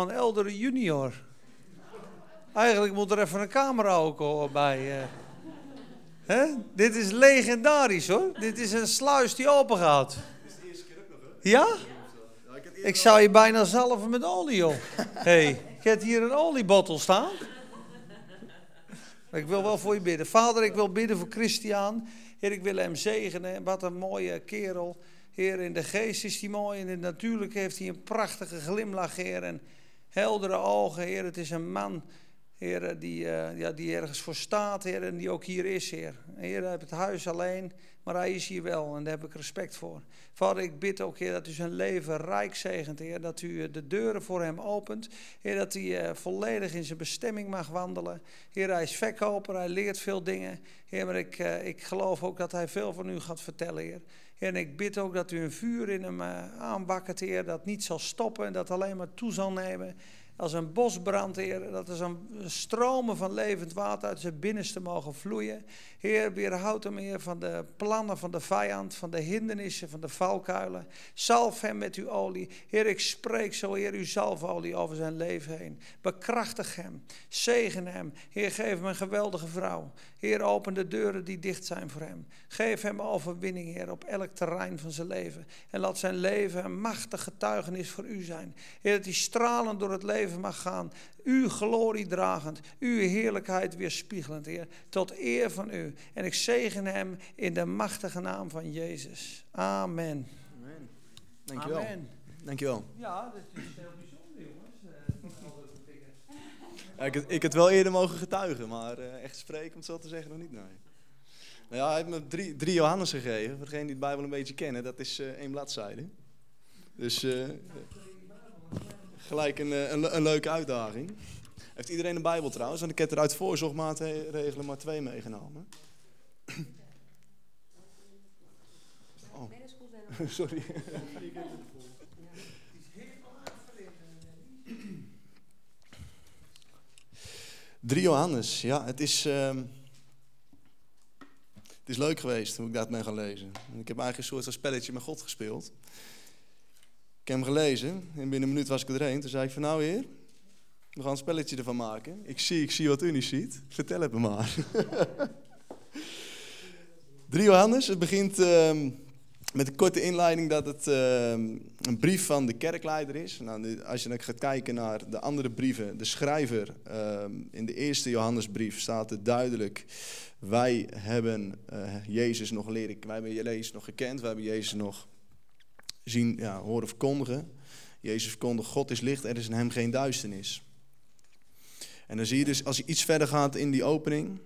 van Eldere junior. Eigenlijk moet er even een camera ook bij. Uh. Hè? Dit is legendarisch hoor. Dit is een sluis die open gaat. Dit is de eerste keer ook nog hè? Ja? Ik zou je bijna zalven met olie joh. hey, ik heb hier een oliebottel staan. Ik wil wel voor je bidden. Vader, ik wil bidden voor Christian. Heer, ik wil hem zegenen. Wat een mooie kerel. Heer, in de geest is hij mooi. En in het natuurlijk heeft hij een prachtige glimlach, Heer. En heldere ogen, Heer. Het is een man, Heer, die, uh, ja, die ergens voor staat, Heer. En die ook hier is, Heer. Heer, hij heeft het huis alleen, maar hij is hier wel. En daar heb ik respect voor. Vader, ik bid ook, Heer, dat u zijn leven rijk zegent, Heer. Dat u eh, de deuren voor hem opent. Heer, dat hij uh, volledig in zijn bestemming mag wandelen. Heer, hij is verkoper, hij leert veel dingen. Heer, maar ik, ik geloof ook dat hij veel van u gaat vertellen, Heer. En ik bid ook dat u een vuur in hem uh, aanbakkert, Heer, dat niet zal stoppen en dat alleen maar toe zal nemen. Als een bosbrand, Heer, dat er zo'n stromen van levend water uit zijn binnenste mogen vloeien. Heer, weerhoud hem, Heer, van de plannen van de vijand, van de hindernissen, van de valkuilen. Zalf hem met uw olie. Heer, ik spreek zo, Heer, uw zalfolie over zijn leven heen. Bekrachtig hem, zegen hem. Heer, geef hem een geweldige vrouw. Heer, open de deuren die dicht zijn voor hem. Geef hem overwinning, Heer, op elk terrein van zijn leven. En laat zijn leven een machtig getuigenis voor u zijn. Heer, dat hij stralend door het leven mag gaan. Uw glorie dragend, uw heerlijkheid weerspiegelend, Heer. Tot eer van u. En ik zegen hem in de machtige naam van Jezus. Amen. Amen. Dankjewel. Amen. Dankjewel. Ja, dat is heel bijzonder, jongens. Ja, ik, ik het wel eerder mogen getuigen, maar uh, echt spreken, om het zo te zeggen, nog niet. Nee. Nou ja, hij heeft me drie, drie Johannes gegeven. Voor degenen die de Bijbel een beetje kennen, dat is uh, één bladzijde. Dus uh, gelijk een, een, een, leuke uitdaging. Heeft iedereen een Bijbel trouwens? Want ik heb er uit voorzorgmaatregelen maar twee meegenomen. Oh. Sorry. Drie Johannes, ja, het is, uh, het is leuk geweest hoe ik dat ben gaan lezen. Ik heb eigenlijk een soort van spelletje met God gespeeld. Ik heb hem gelezen en binnen een minuut was ik erheen. Toen zei ik van nou heer, we gaan een spelletje ervan maken. Ik zie, ik zie wat u niet ziet. Vertel het me maar. 3 Johannes, het begint uh, met een korte inleiding dat het uh, een brief van de kerkleider is. Nou, als je dan gaat kijken naar de andere brieven, de schrijver uh, in de eerste Johannesbrief staat het duidelijk. Wij hebben eh, Jezus nog leren, wij hebben Jezus nog gekend, wij hebben Jezus nog zien, ja, horen verkondigen. Jezus verkondigt, God is licht, er is in hem geen duisternis. En dan zie je dus, als je iets verder gaat in die opening,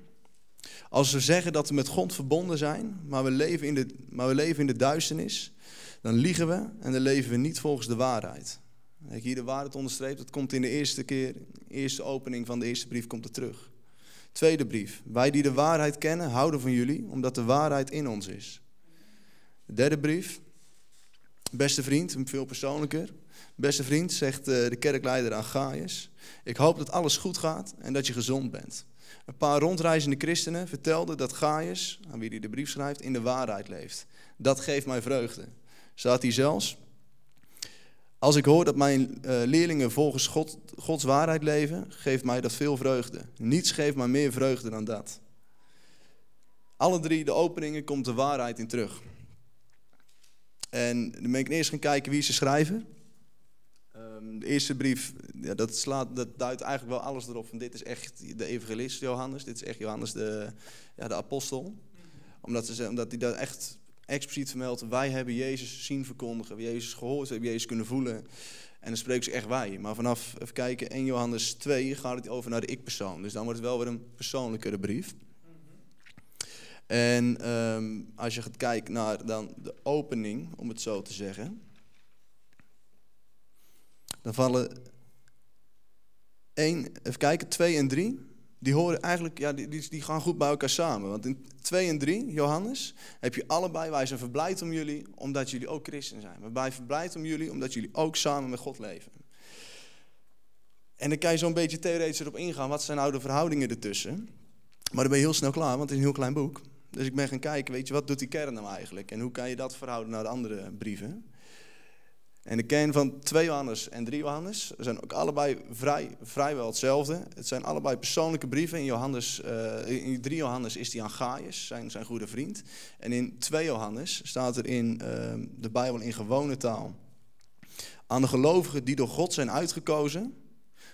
als we zeggen dat we met God verbonden zijn, maar we leven in de, maar we leven in de duisternis, dan liegen we en dan leven we niet volgens de waarheid. Kijk, hier de waarheid onderstreept, dat komt in de eerste keer, eerste opening van de eerste brief komt het terug. Tweede brief, wij die de waarheid kennen, houden van jullie, omdat de waarheid in ons is. De derde brief, beste vriend, veel persoonlijker. Beste vriend, zegt eh, de kerkleider aan Gaius, ik hoop dat alles goed gaat en dat je gezond bent. Een paar rondreizende christenen vertelden dat Gaius, aan wie hij de brief schrijft, in de waarheid leeft. Dat geeft mij vreugde. Staat hij zelfs. Als ik hoor dat mijn uh, leerlingen volgens God, Gods waarheid leven, geeft mij dat veel vreugde. Niets geeft mij meer vreugde dan dat. Alle drie de openingen komt de waarheid in terug. En dan ben ik eerst gaan kijken wie ze schrijven. Ehm, de eerste brief, ja, dat, slaat, dat duidt eigenlijk wel alles erop. Van dit is echt de evangelist Johannes, dit is echt Johannes de, ja, de apostel. Omdat, omdat hij dat echt expliciet vermeldt. Wij hebben Jezus zien verkondigen, we hebben Jezus gehoord, we hebben Jezus kunnen voelen. En dan spreken ze echt wij. Maar vanaf, even kijken, 1 Johannes 2 gaat het over naar de ik-persoon. Dus dan wordt het wel weer een persoonlijkere brief. En um, als je gaat kijken naar dan de opening, om het zo te zeggen dan vallen 1, even kijken, 2 en 3, die horen eigenlijk, ja, die, die, gaan goed bij elkaar samen. Want in 2 en 3, Johannes, heb je allebei, wij zijn verblijd om jullie, omdat jullie ook christen zijn. Wij zijn verblijd om jullie, omdat jullie ook samen met God leven. En dan kan je zo'n beetje theoretisch erop ingaan, wat zijn nou de verhoudingen ertussen? Maar dan ben je heel snel klaar, want het is een heel klein boek. Dus ik ben gaan kijken, weet je, wat doet die kern nou eigenlijk? En hoe kan je dat verhouden naar de andere brieven? En de kern van 2 Johannes en 3 Johannes zijn ook allebei vrij, vrijwel hetzelfde. Het zijn allebei persoonlijke brieven. In, Johannes, uh, in 3 Johannes is die aan Gaius, zijn, zijn goede vriend. En in 2 Johannes staat er in uh, de Bijbel in gewone taal. Aan de gelovigen die door God zijn uitgekozen.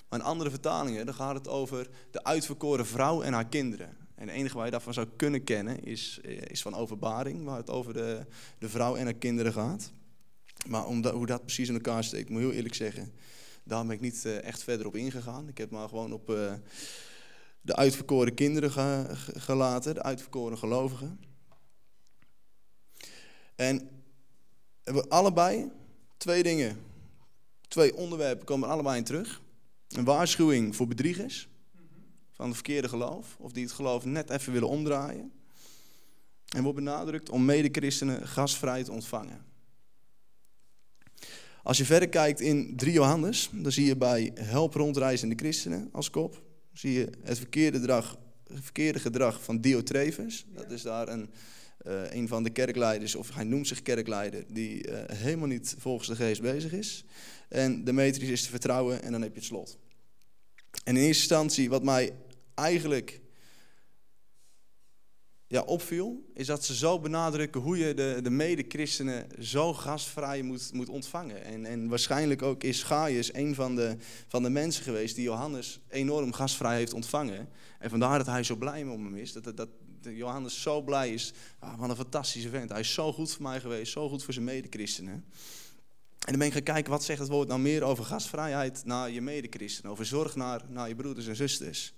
Maar in andere vertalingen dan gaat het over de uitverkoren vrouw en haar kinderen. En het enige waar je daarvan zou kunnen kennen is, eh, is van openbaring, waar het over de, de vrouw en haar kinderen gaat. Maar hoe dat precies in elkaar steekt, moet ik heel eerlijk zeggen, daar ben ik niet uh, echt verder op ingegaan. Ik heb maar gewoon op uh, de uitverkoren kinderen ge gelaten, de uitverkoren gelovigen. En we allebei twee dingen, twee onderwerpen komen allebei in terug. Een waarschuwing voor bedriegers van het verkeerde geloof, of die het geloof net even willen omdraaien. En wordt benadrukt om medechristenen gasvrij te ontvangen. Als je verder kijkt in 3 Johannes, dan zie je bij help rondreizende christenen als kop, zie je het verkeerde gedrag, het verkeerde gedrag van Diotrefus. Dat is daar een, uh, een van de kerkleiders, of hij noemt zich kerkleider, die uh, helemaal niet volgens de geest bezig is. En Demetrius is te vertrouwen en dan heb je het slot. En in eerste instantie, wat mij eigenlijk ja, opviel, is dat ze zo benadrukken hoe je de, de mede-christenen zo gastvrij moet, moet ontvangen. En, en waarschijnlijk ook is Gaius een van de, van de mensen geweest die Johannes enorm gastvrij heeft ontvangen. En vandaar dat hij zo blij met hem is. Dat, dat, dat Johannes zo blij is. Ah, wat een fantastische vent. Hij is zo goed voor mij geweest, zo goed voor zijn mede-christenen. En dan ben ik gaan kijken, wat zegt het woord nou meer over gastvrijheid naar je mede-christenen? Over zorg naar, naar je broeders en zusters.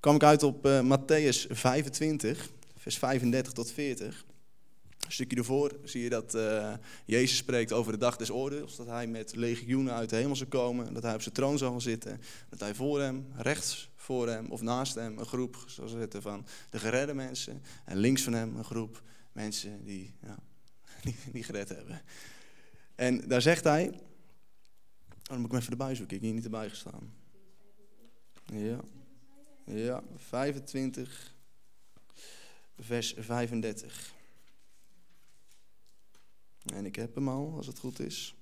Kwam ik uit op uh, Matthäus 25 vers 35 tot 40. Een stukje ervoor zie je dat uh, Jezus spreekt over de dag des oordeels. Dat hij met legioenen uit de hemel zal komen. Dat hij op zijn troon zal gaan zitten. Dat hij voor hem, rechts voor hem of naast hem een groep zal zetten van de geredde mensen. En links van hem een groep mensen die, ja, die, gered hebben. En daar zegt hij. Oh, dan moet ik hem even erbij zoeken. Ik heb hier niet erbij gestaan. Ja. Ja, 25 vers 35. En ik heb hem al, als het goed is.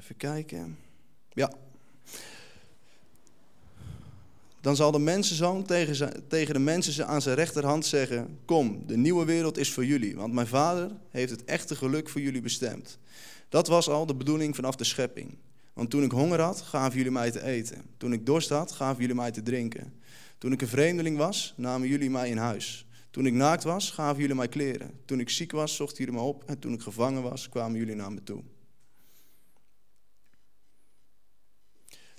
Even kijken. Ja. Dan zal de mensenzoon tegen, tegen de mensen aan zijn rechterhand zeggen: Kom, de nieuwe wereld is voor jullie, want mijn vader heeft het echte geluk voor jullie bestemd. Dat was al de bedoeling vanaf de schepping. Want toen ik honger had, gaven jullie mij te eten. Toen ik dorst had, gaven jullie mij te drinken. Toen ik een vreemdeling was, namen jullie mij in huis. Toen ik naakt was, gaven jullie mij kleren. Toen ik ziek was, zochten jullie me op. En toen ik gevangen was, kwamen jullie naar me toe.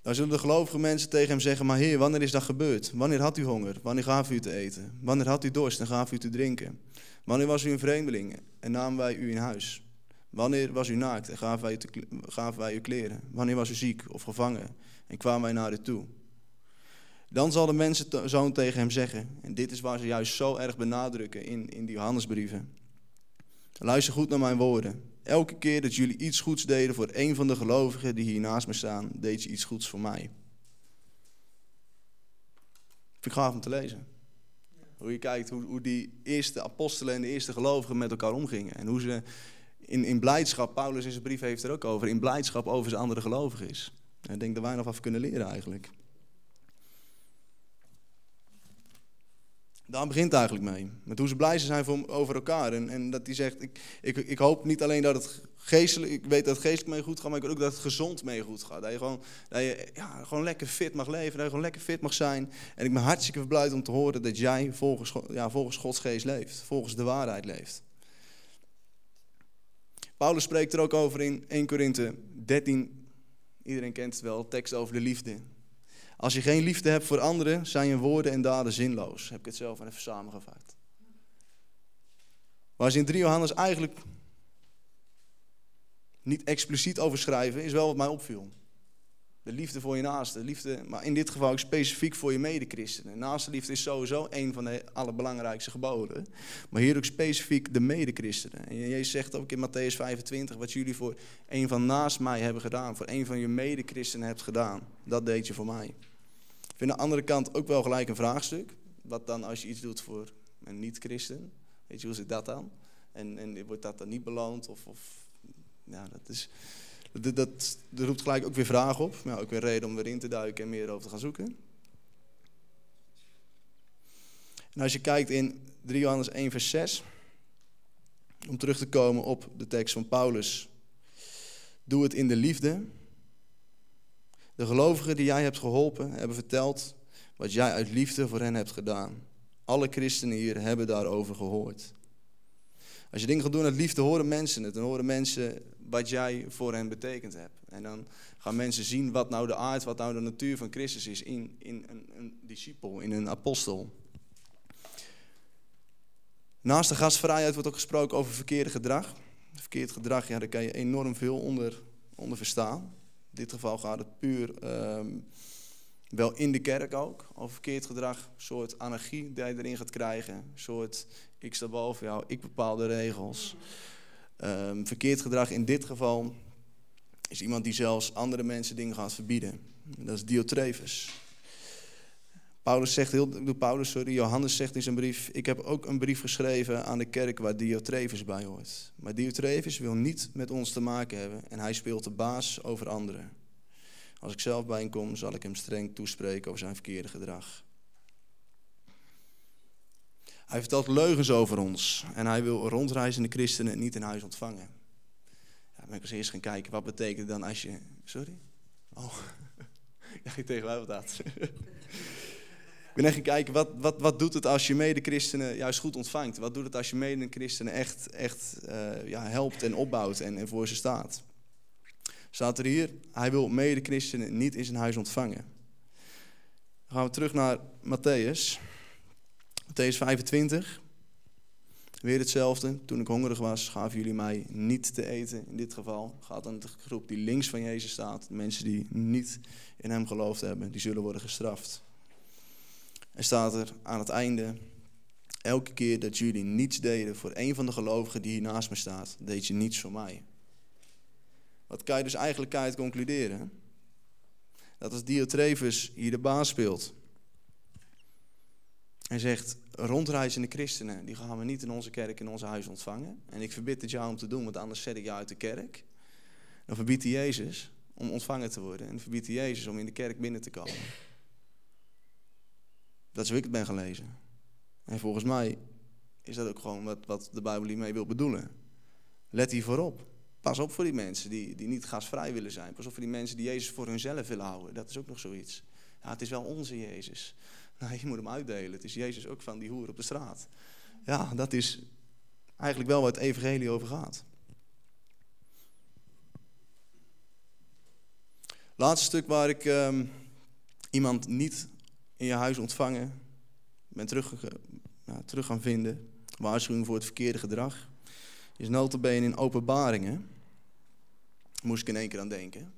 Dan zullen de gelovige mensen tegen hem zeggen: Maar Heer, wanneer is dat gebeurd? Wanneer had u honger? Wanneer gaf u te eten? Wanneer had u dorst en gaf u te drinken? Wanneer was u een vreemdeling en namen wij u in huis? Wanneer was u naakt en gaven wij, u gaven wij u kleren? Wanneer was u ziek of gevangen en kwamen wij naar u toe? Dan zal de mensenzoon tegen hem zeggen, en dit is waar ze juist zo erg benadrukken in, in die Johannesbrieven. Luister goed naar mijn woorden. Elke keer dat jullie iets goeds deden voor een van de gelovigen die hier naast me staan, deed je iets goeds voor mij. Vind ik gaaf om te lezen. Hoe je kijkt hoe, hoe die eerste apostelen en de eerste gelovigen met elkaar omgingen. En hoe ze in, in blijdschap, Paulus in zijn brief heeft er ook over, in blijdschap over zijn andere gelovigen is. ik denk dat wij nog af kunnen leren eigenlijk. Daar begint het eigenlijk mee. Met hoe ze blij zijn voor, over elkaar. En, en dat hij zegt, ik, ik, ik hoop niet alleen dat het geestelijk, ik weet dat het geestelijk mee goed gaat, maar ik wil ook dat het gezond mee goed gaat. Dat je gewoon, dat je, ja, gewoon lekker fit mag leven, dat je gewoon lekker fit mag zijn. En ik ben hartstikke verblijd om te horen dat jij volgens, ja, volgens Gods geest leeft, volgens de waarheid leeft. Paulus spreekt er ook over in 1 Korinthe 13. Iedereen kent het wel, tekst over de liefde. Als je geen liefde hebt voor anderen, zijn je woorden en daden zinloos. Heb ik het zelf even samengevat. Waar ze in 3 Johannes eigenlijk niet expliciet over schrijven, is wel wat mij opviel. De liefde voor je naaste. Liefde, maar in dit geval ook specifiek voor je medechristenen. Naaste liefde is sowieso een van de allerbelangrijkste geboden. Maar hier ook specifiek de medechristenen. En Jezus zegt ook in Matthäus 25, wat jullie voor een van naast mij hebben gedaan, voor een van je medechristenen hebt gedaan, dat deed je voor mij. Ik vind aan de andere kant ook wel gelijk een vraagstuk. Wat dan als je iets doet voor een niet-christen? Weet je, hoe zit dat dan? En, en wordt dat dan niet beloond? Of, of ja, dat, is, dat, roept gelijk ook weer vragen op. Maar ook weer reden om erin te duiken en meer over te gaan zoeken. En als je kijkt in 3 Johannes 1 vers 6, om terug te komen op de tekst van Paulus. Doe het in de liefde. De gelovigen die jij hebt geholpen hebben verteld wat jij uit liefde voor hen hebt gedaan. Alle christenen hier hebben daarover gehoord. Als je dingen gaat doen uit liefde, horen mensen het. Dan horen mensen wat jij voor hen betekend hebt. En dan gaan mensen zien wat nou de aard, wat nou de natuur van Christus is in, in een, een discipel, in een apostel. Naast de gastvrijheid wordt ook gesproken over verkeerde gedrag. Verkeerd gedrag, ja, daar kan je enorm veel onder, onder verstaan. In dit geval gaat het puur ehm, wel in de kerk ook. Over verkeerd gedrag, een soort anarchie die je erin gaat krijgen. Een soort, ik sta boven jou, ik bepaal de regels. Um, verkeerd gedrag in dit geval is iemand die zelfs andere mensen dingen gaat verbieden. Dat is Diotrefus. Paulus zegt, heel, Paulus, sorry, Johannes zegt in zijn brief: Ik heb ook een brief geschreven aan de kerk waar Diotrefus bij hoort. Maar Diotrefus wil niet met ons te maken hebben en hij speelt de baas over anderen. Als ik zelf bij hem kom, zal ik hem streng toespreken over zijn verkeerde gedrag. Hij vertelt leugens over ons en hij wil rondreizende christenen niet in huis ontvangen. Ja, ben ik als eerst gaan kijken, wat betekent dan als je... Sorry? Oh, ja, je tegen mij wat. Ik ben echt gaan kijken, wat, wat, wat doet het als je mede-christenen juist goed ontvangt? Wat doet het als je mede-christenen echt, echt uh, ja, helpt en opbouwt en, en voor ze staat? Staat er hier, hij wil mede-christenen niet in zijn huis ontvangen. Dan gaan we terug naar Matthäus. Matthäus 25. Weer hetzelfde. Toen ik hongerig was, gaven jullie mij niet te eten. In dit geval gaat dan de groep die links van Jezus staat. Mensen die niet in hem geloofd hebben, die zullen worden gestraft. En staat er aan het einde, elke keer dat jullie niets deden voor een van de gelovigen die hier naast me staat, deed je niets voor mij. Wat kan je dus eigenlijk uit concluderen? Dat als Diotrefus hier de baas speelt en zegt, rondreizende christenen, die gaan we niet in onze kerk, in onze huis ontvangen. En ik verbied het jou om te doen, want anders zet ik jou uit de kerk. Dan verbiedt hij Jezus om ontvangen te worden. En verbiedt hij Jezus om in de kerk binnen te komen. Dat is hoe ik het ben gelezen. En volgens mij is dat ook gewoon wat, wat de Bijbel hiermee wil bedoelen. Let hier voorop. Pas op voor die mensen die, die niet gasvrij willen zijn. Pas op voor die mensen die Jezus voor hunzelf willen houden. Dat is ook nog zoiets. Ja, het is wel onze Jezus. Je moet hem uitdelen. Het is Jezus ook van die hoer op de straat. Ja, dat is eigenlijk wel waar het evangelie over gaat. Laatste stuk waar ik um, iemand niet in je huis ontvangen. Ben terug, terug gaan vinden. Waarschuwing voor het verkeerde gedrag. Is notabene in openbaringen. Moest ik in één keer aan denken.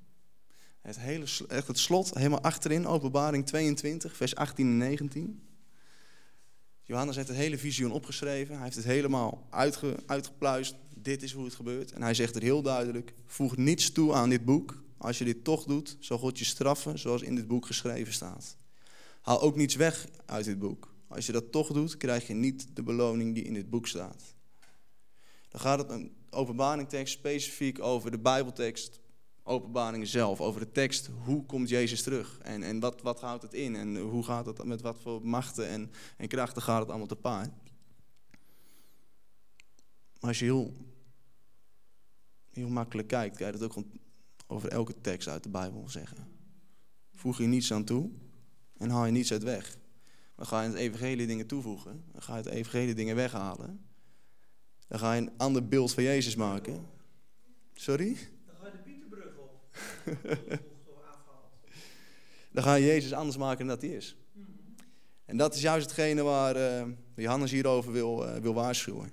Het, hele, het slot, helemaal achterin, openbaring 22, vers 18 en 19. Johannes heeft het hele visioen opgeschreven. Hij heeft het helemaal uitge, uitgepluist. Dit is hoe het gebeurt. En hij zegt er heel duidelijk: voeg niets toe aan dit boek. Als je dit toch doet, zal God je straffen zoals in dit boek geschreven staat. Haal ook niets weg uit dit boek. Als je dat toch doet, krijg je niet de beloning die in dit boek staat. Dan gaat het een openbaringtekst specifiek over de Bijbeltekst, openbaring zelf, over de tekst, hoe komt Jezus terug en, en wat, wat houdt het in en hoe gaat het, met wat voor machten en, en krachten gaat het allemaal te paard. Maar als je heel, heel makkelijk kijkt, kan je dat ook over elke tekst uit de Bijbel zeggen. Voeg je niets aan toe, en haal je niets uit weg. Dan ga je het evangelie dingen toevoegen. Dan ga je het evangelie dingen weghalen. Dan ga je een ander beeld van Jezus maken. Sorry? Dan ga je Jezus anders maken dan dat hij is. En dat is juist hetgene waar uh, Johannes hierover wil, uh, wil waarschuwen.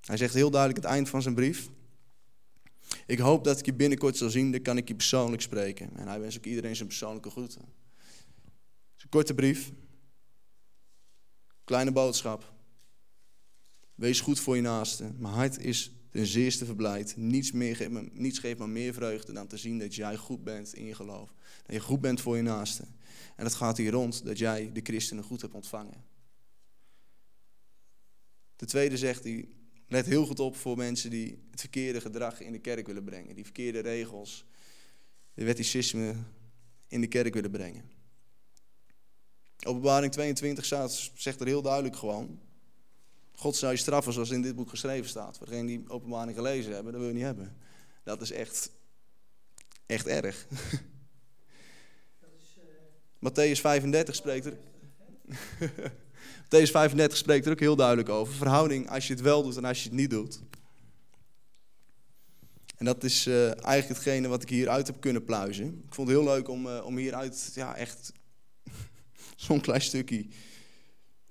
Hij zegt heel duidelijk het eind van zijn brief. Ik hoop dat ik je binnenkort zal zien, dan kan ik je persoonlijk spreken. En hij wens ook iedereen zijn persoonlijke groeten een korte brief. Kleine boodschap. Wees goed voor je naaste. Mijn hart is ten zeerste verblijd. Niets, meer geeft me, niets geeft me meer vreugde dan te zien dat jij goed bent in je geloof. Dat je goed bent voor je naaste. En het gaat hier rond dat jij de christenen goed hebt ontvangen. De tweede zegt hij, let heel goed op voor mensen die het verkeerde gedrag in de kerk willen brengen. Die verkeerde regels, de wetticisme in de kerk willen brengen. Openbaring 22 staat, zegt er heel duidelijk gewoon. God zou je straffen zoals in dit boek geschreven staat. Voor degenen die openbaring gelezen hebben, dat wil je niet hebben. Dat is echt, echt erg. Matthäus 35 spreekt er. Matthäus 35 spreekt er ook heel duidelijk over. Verhouding als je het wel doet en als je het niet doet. En dat is uh, eigenlijk hetgene wat ik hieruit heb kunnen pluizen. Ik vond het heel leuk om, uh, om hieruit ja, echt zo'n klein stukje,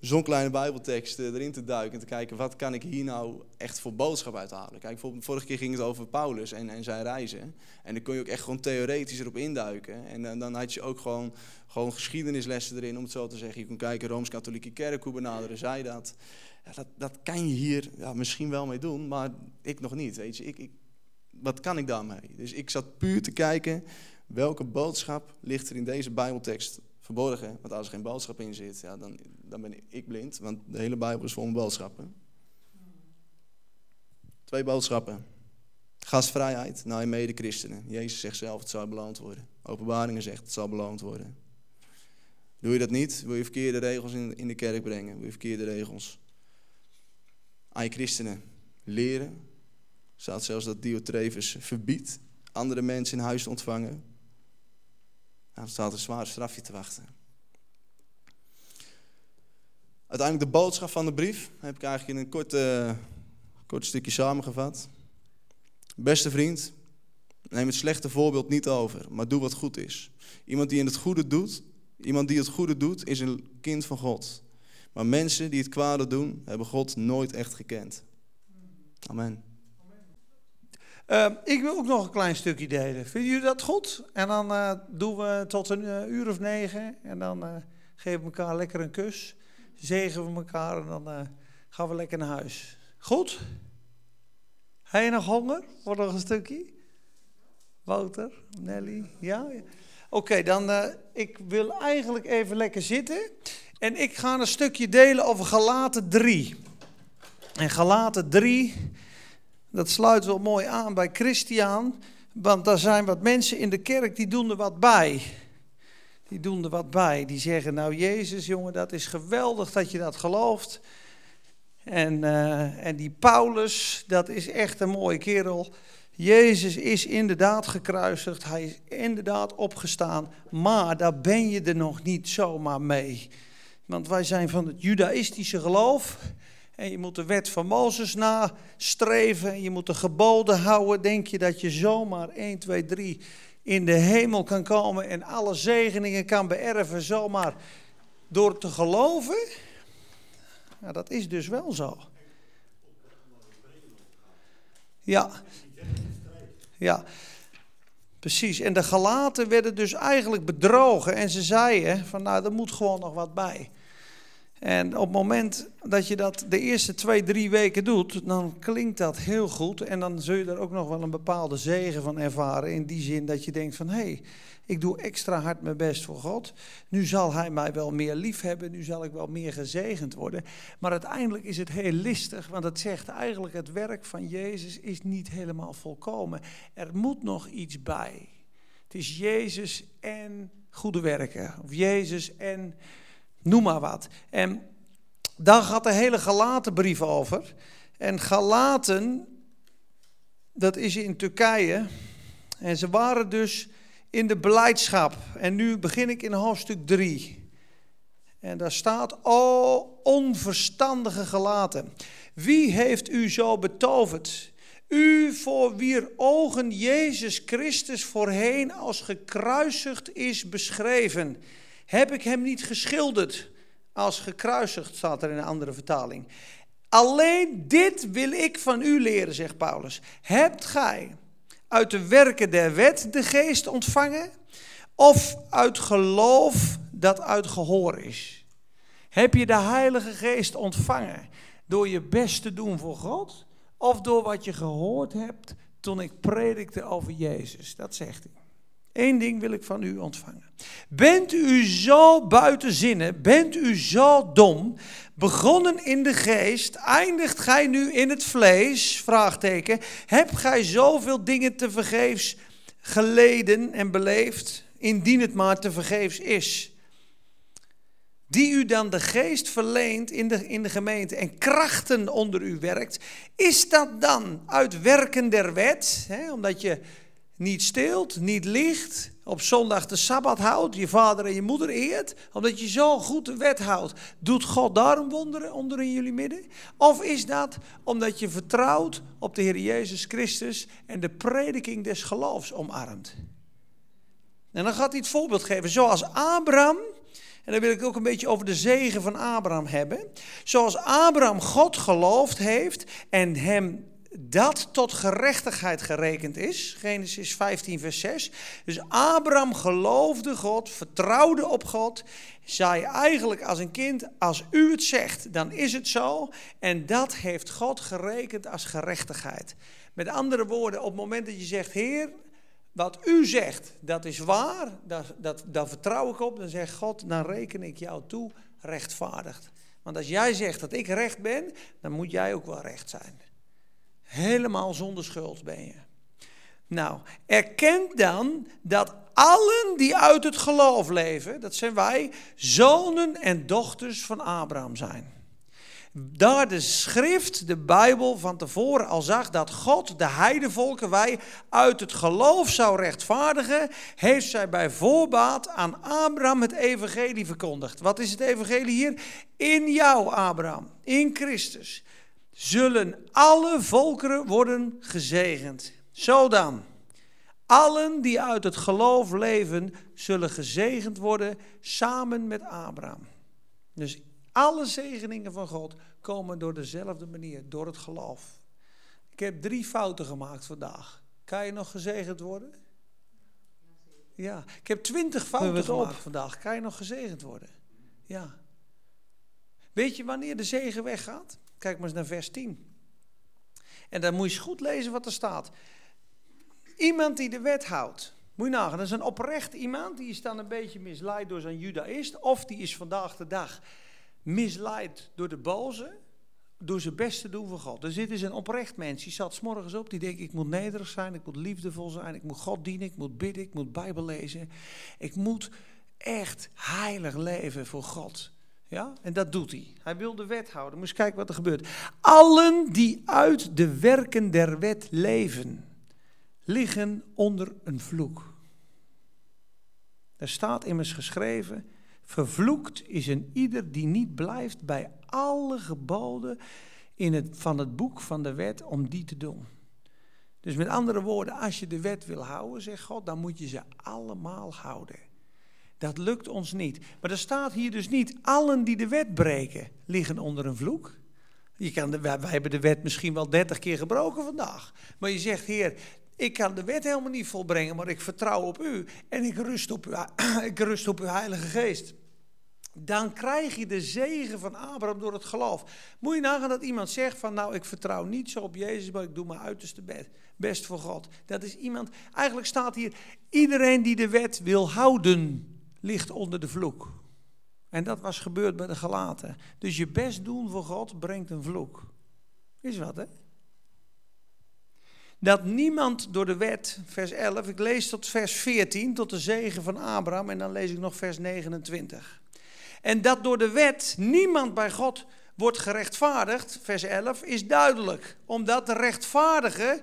zo'n kleine bijbeltekst uh, erin te duiken. En te kijken, wat kan ik hier nou echt voor boodschap uithalen? Kijk, vorige keer ging het over Paulus en, en zijn reizen. En dan kon je ook echt gewoon theoretisch erop induiken. En dan had je ook gewoon gewoon geschiedenislessen erin, om het zo te zeggen. Je kunt kijken, Rooms-Katholieke Kerk, hoe benaderen zij dat? Ja, dat? Dat kan je hier ja, misschien wel mee doen, maar ik nog niet. Weet je. Ik, ik, wat kan ik daarmee? Dus ik zat puur te kijken, welke boodschap ligt er in deze Bijbeltekst verborgen? Want als er geen boodschap in zit, ja, dan, dan ben ik blind, want de hele Bijbel is vol met boodschappen. Twee boodschappen. Gastvrijheid naar je mede-christenen. Jezus zegt zelf, het zal beloond worden. Openbaringen zegt, het zal beloond worden. Doe je dat niet, wil je verkeerde regels in, in de kerk brengen, wil je verkeerde regels aan je christenen leren. Er staat zelfs dat Diotrefus verbiedt andere mensen in huis te ontvangen. Nou, staat een zwaar strafje te wachten. Uiteindelijk de boodschap van de brief heb ik eigenlijk in een kort, kort stukje samengevat. Beste vriend, neem het slechte voorbeeld niet over, maar doe wat goed is. Iemand die in het goede doet, Iemand die het goede doet, is een kind van God. Maar mensen die het kwade doen, hebben God nooit echt gekend. Amen. Uh, ik wil ook nog een klein stukje delen. Vinden jullie dat goed? En dan uh, doen we tot een uh, uur of negen. En dan geven we elkaar lekker een kus. Zegen we elkaar en dan gaan we lekker naar huis. Goed? Heb je nog honger? Voor nog een stukje? Wouter? Nelly? Ja? Oké, dan ik wil eigenlijk even lekker zitten. En ik ga een stukje delen over Galaten 3. En Galaten 3, dat sluit wel mooi aan bij Christian. Want daar zijn wat mensen in de kerk die doen er wat bij. Die doen er wat bij. Die zeggen, nou Jezus jongen, dat is geweldig dat je dat gelooft. En, uh, en die Paulus, dat is echt een mooie kerel. Jezus is inderdaad gekruisigd, hij is inderdaad opgestaan, maar daar ben je er nog niet zomaar mee. Want wij zijn van het judaïstische geloof en je moet de wet van Mozes nastreven, je moet de geboden houden. Denk je dat je zomaar 1, 2, 3 in de hemel kan komen en alle zegeningen kan beërven zomaar door te geloven? Nou, dat is dus wel zo. Ja, ja, precies. En de galaten werden dus eigenlijk bedrogen. En ze zeiden van nou, er moet gewoon nog wat bij. En op het moment dat je dat de eerste twee, drie weken doet, dan klinkt dat heel goed. En dan zul je er ook nog wel een bepaalde zegen van ervaren. In die zin dat je denkt van hé, hey, ik doe extra hard mijn best voor God. Nu zal Hij mij wel meer lief hebben. Nu zal ik wel meer gezegend worden. Maar uiteindelijk is het heel listig. Want het zegt eigenlijk het werk van Jezus is niet helemaal volkomen. Er moet nog iets bij. Het is Jezus en goede werken. Of Jezus en noem maar wat. En daar gaat de hele Galatenbrief over. En Galaten, dat is in Turkije. En ze waren dus in de beleidschap. En nu begin ik in hoofdstuk 3. En daar staat, o onverstandige gelaten, wie heeft u zo betoverd? U voor wier ogen Jezus Christus voorheen als gekruisigd is beschreven. Heb ik hem niet geschilderd als gekruisigd, staat er in een andere vertaling. Alleen dit wil ik van u leren, zegt Paulus. Hebt gij uit de werken der wet de geest ontvangen? Of uit geloof dat uit gehoor is? Heb je de Heilige Geest ontvangen door je best te doen voor God? Of door wat je gehoord hebt toen ik predikte over Jezus? Dat zegt hij. Eén ding wil ik van u ontvangen. Bent u zo buiten zinnen, bent u zo dom, begonnen in de geest, eindigt gij nu in het vlees? Vraagteken. Hebt gij zoveel dingen te vergeefs geleden en beleefd, indien het maar te vergeefs is? die u dan de geest verleent in de, in de gemeente en krachten onder u werkt, is dat dan uit werken der wet, hè, omdat je niet steelt, niet liegt, op zondag de Sabbat houdt, je vader en je moeder eert, omdat je zo goed de wet houdt, doet God daarom wonderen onder in jullie midden? Of is dat omdat je vertrouwt op de Heer Jezus Christus en de prediking des geloofs omarmt? En dan gaat hij het voorbeeld geven, zoals Abraham en dan wil ik ook een beetje over de zegen van Abraham hebben. Zoals Abraham God geloofd heeft en hem dat tot gerechtigheid gerekend is. Genesis 15, vers 6. Dus Abraham geloofde God, vertrouwde op God. Zei eigenlijk als een kind: Als u het zegt, dan is het zo. En dat heeft God gerekend als gerechtigheid. Met andere woorden, op het moment dat je zegt: Heer, wat u zegt, dat is waar, dat, dat, daar vertrouw ik op. Dan zegt God, dan reken ik jou toe rechtvaardigd. Want als jij zegt dat ik recht ben, dan moet jij ook wel recht zijn. Helemaal zonder schuld ben je. Nou, erkent dan dat allen die uit het geloof leven, dat zijn wij, zonen en dochters van Abraham zijn daar de schrift, de Bijbel van tevoren al zag dat God de heidevolken wij uit het geloof zou rechtvaardigen, heeft zij bij voorbaat aan Abraham het evangelie verkondigd. Wat is het evangelie hier? In jou, Abraham, in Christus, zullen alle volkeren worden gezegend. Zo dan. Allen die uit het geloof leven, zullen gezegend worden samen met Abraham. Dus alle zegeningen van God komen door dezelfde manier, door het geloof. Ik heb drie fouten gemaakt vandaag. Kan je nog gezegend worden? Ja, ik heb twintig fouten gemaakt vandaag. Kan je nog gezegend worden? Ja. Weet je wanneer de zegen weggaat? Kijk maar eens naar vers 10. En dan moet je eens goed lezen wat er staat. Iemand die de wet houdt. Moet je nagaan, dat is een oprecht iemand. Die is dan een beetje misleid door zijn judaïst. Of die is vandaag de dag misleid door de boze, door zijn best te doen voor God. Dus dit is een oprecht mens. Die zat s morgens op, die denkt ik moet nederig zijn, ik moet liefdevol zijn, ik moet God dienen, ik moet bidden, ik moet Bijbel lezen. Ik moet echt heilig leven voor God. Ja, en dat doet hij. Hij wil de wet houden. Moet kijken wat er gebeurt. Allen die uit de werken der wet leven, liggen onder een vloek. Er staat immers geschreven, Vervloekt is een ieder die niet blijft bij alle geboden in het, van het boek van de wet om die te doen. Dus met andere woorden, als je de wet wil houden, zegt God, dan moet je ze allemaal houden. Dat lukt ons niet. Maar er staat hier dus niet, allen die de wet breken, liggen onder een vloek. Je kan de, wij, hebben de wet misschien wel dertig keer gebroken vandaag. Maar je zegt, Heer, ik kan de wet helemaal niet volbrengen, maar ik vertrouw op u en ik rust op, u, ik rust op uw Heilige Geest. Dan krijg je de zegen van Abraham door het geloof. Moet je nagaan dat iemand zegt van nou ik vertrouw niet zo op Jezus, maar ik doe mijn uiterste best voor God. Dat is iemand, eigenlijk staat hier, iedereen die de wet wil houden, ligt onder de vloek. En dat was gebeurd bij de gelaten. Dus je best doen voor God brengt een vloek. Is wat hè? dat niemand door de wet, vers 11, ik lees tot vers 14, tot de zegen van Abraham en dan lees ik nog vers 29. En dat door de wet niemand bij God wordt gerechtvaardigd, vers 11, is duidelijk. Omdat de rechtvaardige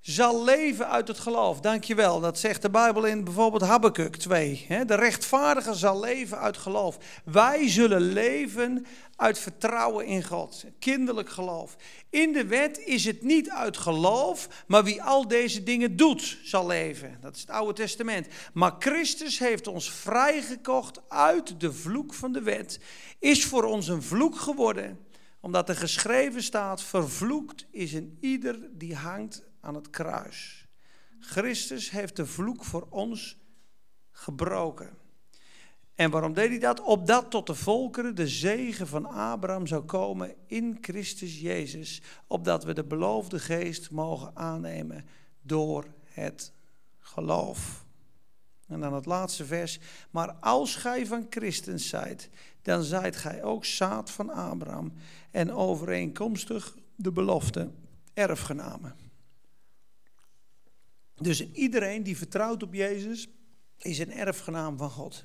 zal leven uit het geloof. Dankjewel, dat zegt de Bijbel in bijvoorbeeld Habakkuk 2. De rechtvaardige zal leven uit geloof. Wij zullen leven uit vertrouwen in God, kinderlijk geloof. In de wet is het niet uit geloof, maar wie al deze dingen doet, zal leven. Dat is het Oude Testament. Maar Christus heeft ons vrijgekocht uit de vloek van de wet, is voor ons een vloek geworden, omdat er geschreven staat: vervloekt is een ieder die hangt aan het kruis. Christus heeft de vloek voor ons gebroken. En waarom deed hij dat? Opdat tot de volkeren de zegen van Abraham zou komen in Christus Jezus. Opdat we de beloofde geest mogen aannemen door het geloof. En dan het laatste vers. Maar als gij van Christen zijt, dan zijt gij ook zaad van Abraham en overeenkomstig de belofte erfgenamen. Dus iedereen die vertrouwt op Jezus is een erfgenaam van God.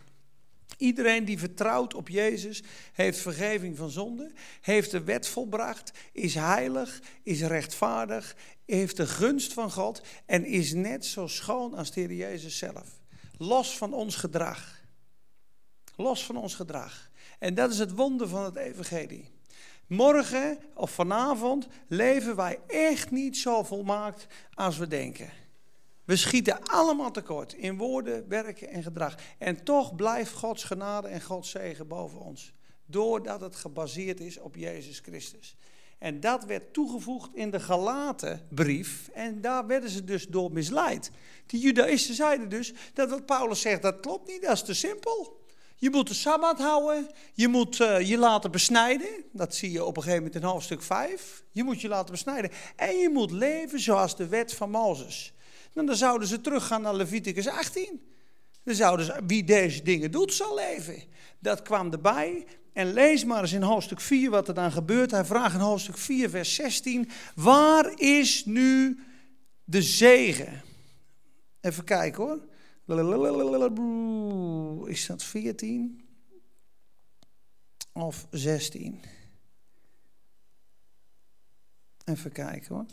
Iedereen die vertrouwt op Jezus heeft vergeving van zonde, heeft de wet volbracht, is heilig, is rechtvaardig, heeft de gunst van God en is net zo schoon als de Heer Jezus zelf. Los van ons gedrag. Los van ons gedrag. En dat is het wonder van het evangelie. Morgen of vanavond leven wij echt niet zo volmaakt als we denken. We schieten allemaal tekort in woorden, werken en gedrag. En toch blijft Gods genade en Gods zegen boven ons. Doordat het gebaseerd is op Jezus Christus. En dat werd toegevoegd in de Galatenbrief. En daar werden ze dus door misleid. Die Judaïsten zeiden dus dat wat Paulus zegt, dat klopt niet, dat is te simpel. Je moet de Sabbat houden, je moet uh, je laten besnijden. Dat zie je op een gegeven moment in hoofdstuk 5. Je moet je laten besnijden. En je moet leven zoals de wet van Mozes. Nou, dan zouden ze teruggaan naar Leviticus 18. Dan zouden ze, wie deze dingen doet, zal leven. Dat kwam erbij. En lees maar eens in hoofdstuk 4 wat er dan gebeurt. Hij vraagt in hoofdstuk 4, vers 16: Waar is nu de zegen? Even kijken hoor. Is dat 14 of 16? Even kijken hoor.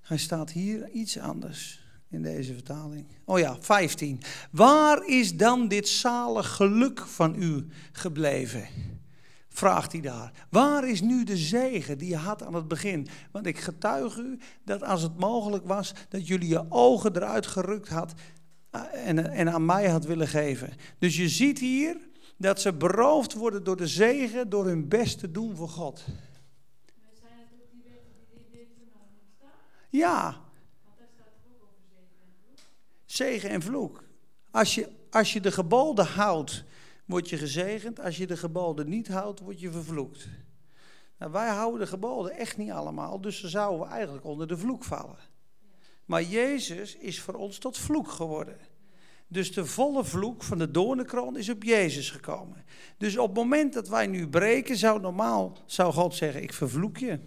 Hij staat hier iets anders in deze vertaling. Oh ja, 15. Waar is dan dit zalig geluk van u gebleven? Vraagt hij daar. Waar is nu de zegen die je had aan het begin? Want ik getuig u dat als het mogelijk was dat jullie je ogen eruit gerukt had eh, en, en aan mij had willen geven. Dus je ziet hier dat ze beroofd worden door de zegen door hun best te doen voor God. Ja, Zegen en vloek. Als je, als je de geboden houdt, word je gezegend. Als je de geboden niet houdt, word je vervloekt. Nou, wij houden de geboden echt niet allemaal, dus dan zouden we eigenlijk onder de vloek vallen. Maar Jezus is voor ons tot vloek geworden. Dus de volle vloek van de doornenkroon is op Jezus gekomen. Dus op het moment dat wij nu breken, zou normaal zou God zeggen: Ik vervloek je.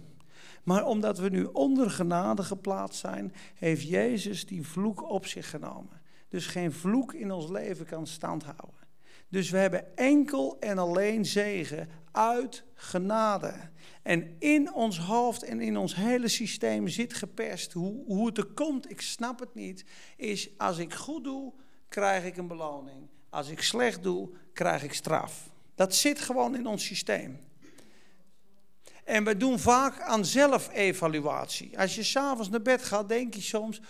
Maar omdat we nu onder genade geplaatst zijn, heeft Jezus die vloek op zich genomen. Dus geen vloek in ons leven kan standhouden. Dus we hebben enkel en alleen zegen uit genade. En in ons hoofd en in ons hele systeem zit geperst. Hoe, hoe het er komt, ik snap het niet. Is als ik goed doe, krijg ik een beloning. Als ik slecht doe, krijg ik straf. Dat zit gewoon in ons systeem. En we doen vaak aan zelfevaluatie. Als je s'avonds naar bed gaat, denk je soms: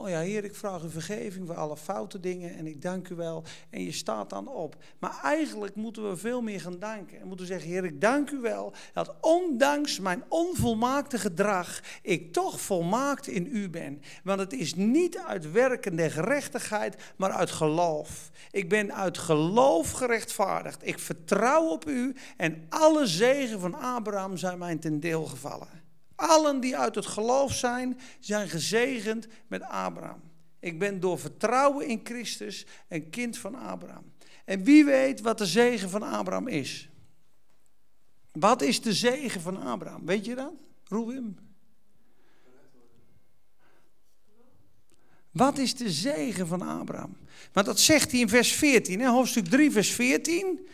Oh ja, Heer, ik vraag u vergeving voor alle foute dingen en ik dank u wel. En je staat dan op. Maar eigenlijk moeten we veel meer gaan danken. En moeten zeggen, Heer, ik dank u wel dat ondanks mijn onvolmaakte gedrag ik toch volmaakt in u ben. Want het is niet uit werkende gerechtigheid, maar uit geloof. Ik ben uit geloof gerechtvaardigd. Ik vertrouw op u en alle zegen van Abraham zijn mij ten deel gevallen. Allen die uit het geloof zijn, zijn gezegend met Abraham. Ik ben door vertrouwen in Christus een kind van Abraham. En wie weet wat de zegen van Abraham is? Wat is de zegen van Abraham? Weet je dat, Ruben? Wat is de zegen van Abraham? Want dat zegt hij in vers 14, hè, hoofdstuk 3, vers 14.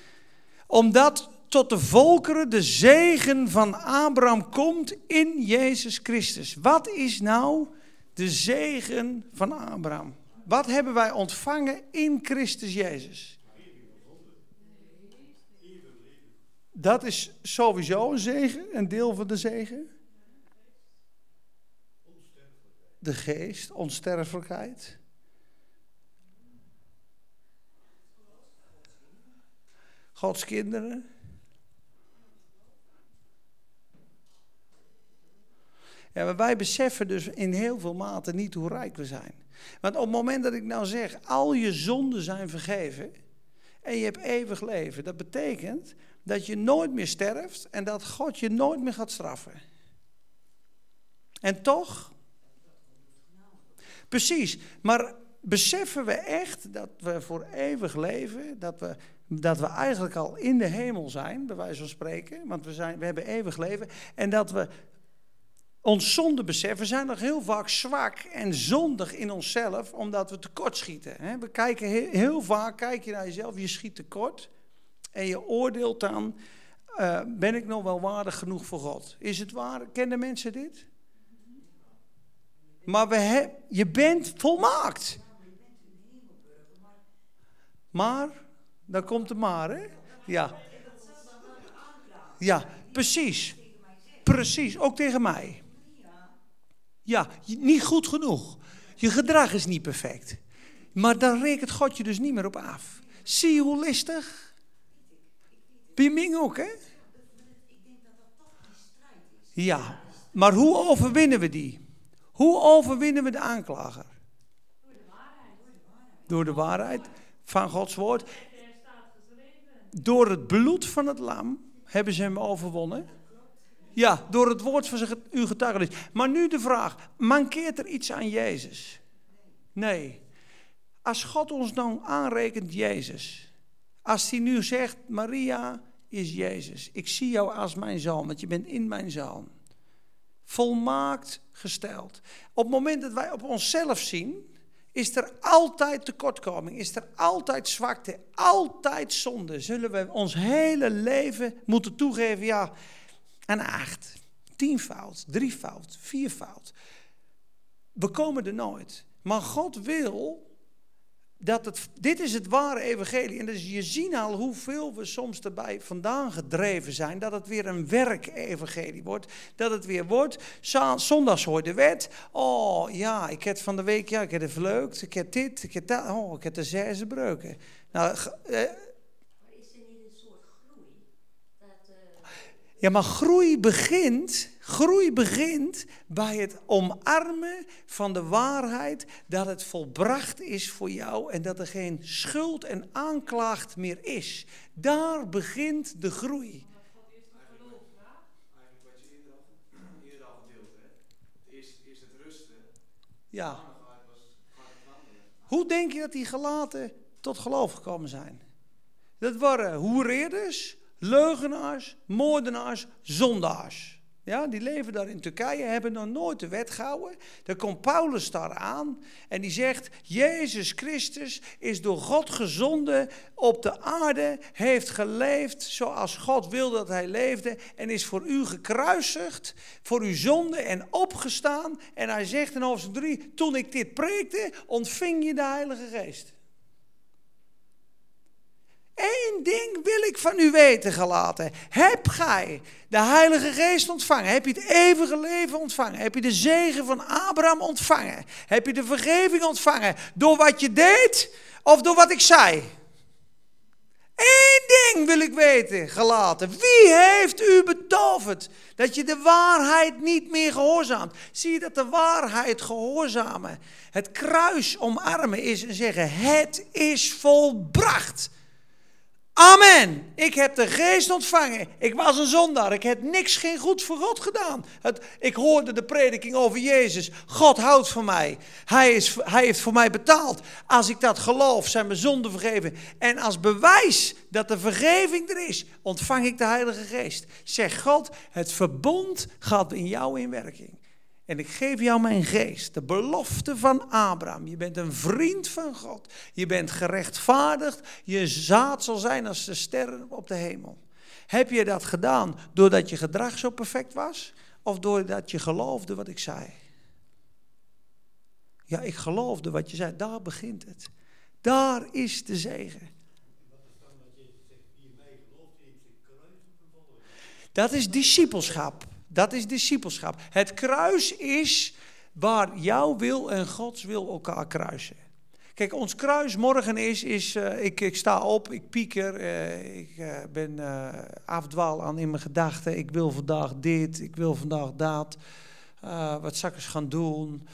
Omdat tot de volkeren de zegen van Abraham komt in Jezus Christus. Wat is nou de zegen van Abraham? Wat hebben wij ontvangen in Christus Jezus? Dat is sowieso een zegen, een deel van de zegen. De geest, onsterfelijkheid. Gods kinderen. Ja, maar wij beseffen dus in heel veel mate niet hoe rijk we zijn. Want op het moment dat ik nou zeg, al je zonden zijn vergeven en je hebt eeuwig leven, dat betekent dat je nooit meer sterft en dat God je nooit meer gaat straffen. En toch? Precies, maar beseffen we echt dat we voor eeuwig leven, dat we, dat we eigenlijk al in de hemel zijn, bij wijze van spreken, want we, zijn, we hebben eeuwig leven, en dat we ons beseffen, we zijn nog heel vaak zwak en zondig in onszelf, omdat we tekortschieten. We kijken heel, vaak, kijk je naar jezelf, je schiet tekort en je oordeelt dan, uh, ben ik nog wel waardig genoeg voor God? Is het waar? Kennen mensen dit? Maar we je bent volmaakt. Maar, dan komt de maar, hè? Ja. Ja, precies. Precies, ook tegen mij. Ja, niet goed genoeg. Je gedrag is niet perfect. Maar daar rekent God je dus niet meer op af. Zie je hoe listig? Piming ook, hè? Ja, maar hoe overwinnen we die? Hoe overwinnen we de aanklager? Door de waarheid van Gods woord. Door het bloed van het lam hebben ze hem overwonnen. Ja, door het woord van uw getuigenis. Maar nu de vraag, mankeert er iets aan Jezus? Nee. Als God ons dan aanrekent Jezus. Als hij nu zegt, Maria is Jezus. Ik zie jou als mijn zoon, want je bent in mijn zoon. Volmaakt gesteld. Op het moment dat wij op onszelf zien, is er altijd tekortkoming, is er altijd zwakte, altijd zonde. Zullen we ons hele leven moeten toegeven, ja, een acht, tienvoud, drievoud, viervoud. We komen er nooit. Maar God wil dat het, dit is het ware evangelie. En dus je ziet al hoeveel we soms erbij vandaan gedreven zijn. Dat het weer een werk-evangelie wordt. Dat het weer wordt, zondags hoort de wet. Oh ja, ik heb van de week, ja, ik heb het verleukt. Ik heb dit, ik heb dat. Oh, ik heb de zesde breuken. Nou, eh, Ja, maar groei begint, groei begint bij het omarmen van de waarheid dat het volbracht is voor jou en dat er geen schuld en aanklacht meer is. Daar begint de groei. Ja. Hoe denk je dat die gelaten tot geloof gekomen zijn? Dat waren hoereerders, leugenaars, moordenaars, zondaars. Ja, die leven daar in Turkije, hebben nog nooit de wet gehouden. Dan komt Paulus daar aan en die zegt: Jezus Christus is door God gezonden op de aarde, heeft geleefd zoals God wilde dat hij leefde en is voor u gekruisigd, voor uw zonde en opgestaan. En hij zegt in hoofdstuk 3: Toen ik dit preekte, ontving je de Heilige Geest. Eén ding wil ik van u weten gelaten. Heb gij de Heilige Geest ontvangen? Heb je het eeuwige leven ontvangen? Heb je de zegen van Abraham ontvangen? Heb je de vergeving ontvangen? Door wat je deed of door wat ik zei? Eén ding wil ik weten, gelaten. Wie heeft u betoverd dat je de waarheid niet meer gehoorzaamt? Zie je dat de waarheid gehoorzamen, het kruis omarmen is en zeggen: Het is volbracht. Amen. Ik heb de geest ontvangen. Ik was een zondaar. Ik heb niks, geen goed voor God gedaan. Het, ik hoorde de prediking over Jezus. God houdt van mij. Hij, is, hij heeft voor mij betaald. Als ik dat geloof, zijn mijn zonden vergeven. En als bewijs dat de vergeving er is, ontvang ik de Heilige Geest. Zeg God, het verbond gaat in jou in werking. En ik geef jou mijn geest, de belofte van Abraham. Je bent een vriend van God. Je bent gerechtvaardigd. Je zaad zal zijn als de sterren op de hemel. Heb je dat gedaan doordat je gedrag zo perfect was? Of doordat je geloofde wat ik zei? Ja, ik geloofde wat je zei. Daar begint het. Daar is de zegen. Dat is discipelschap. Dat is discipelschap. Het kruis is waar jouw wil en Gods wil elkaar kruisen. Kijk, ons kruis morgen is, is uh, ik, ik sta op, ik pieker, uh, ik uh, ben afdwaal aan in mijn gedachten. Ik wil vandaag dit, ik wil vandaag dat. wat eens gaan doen?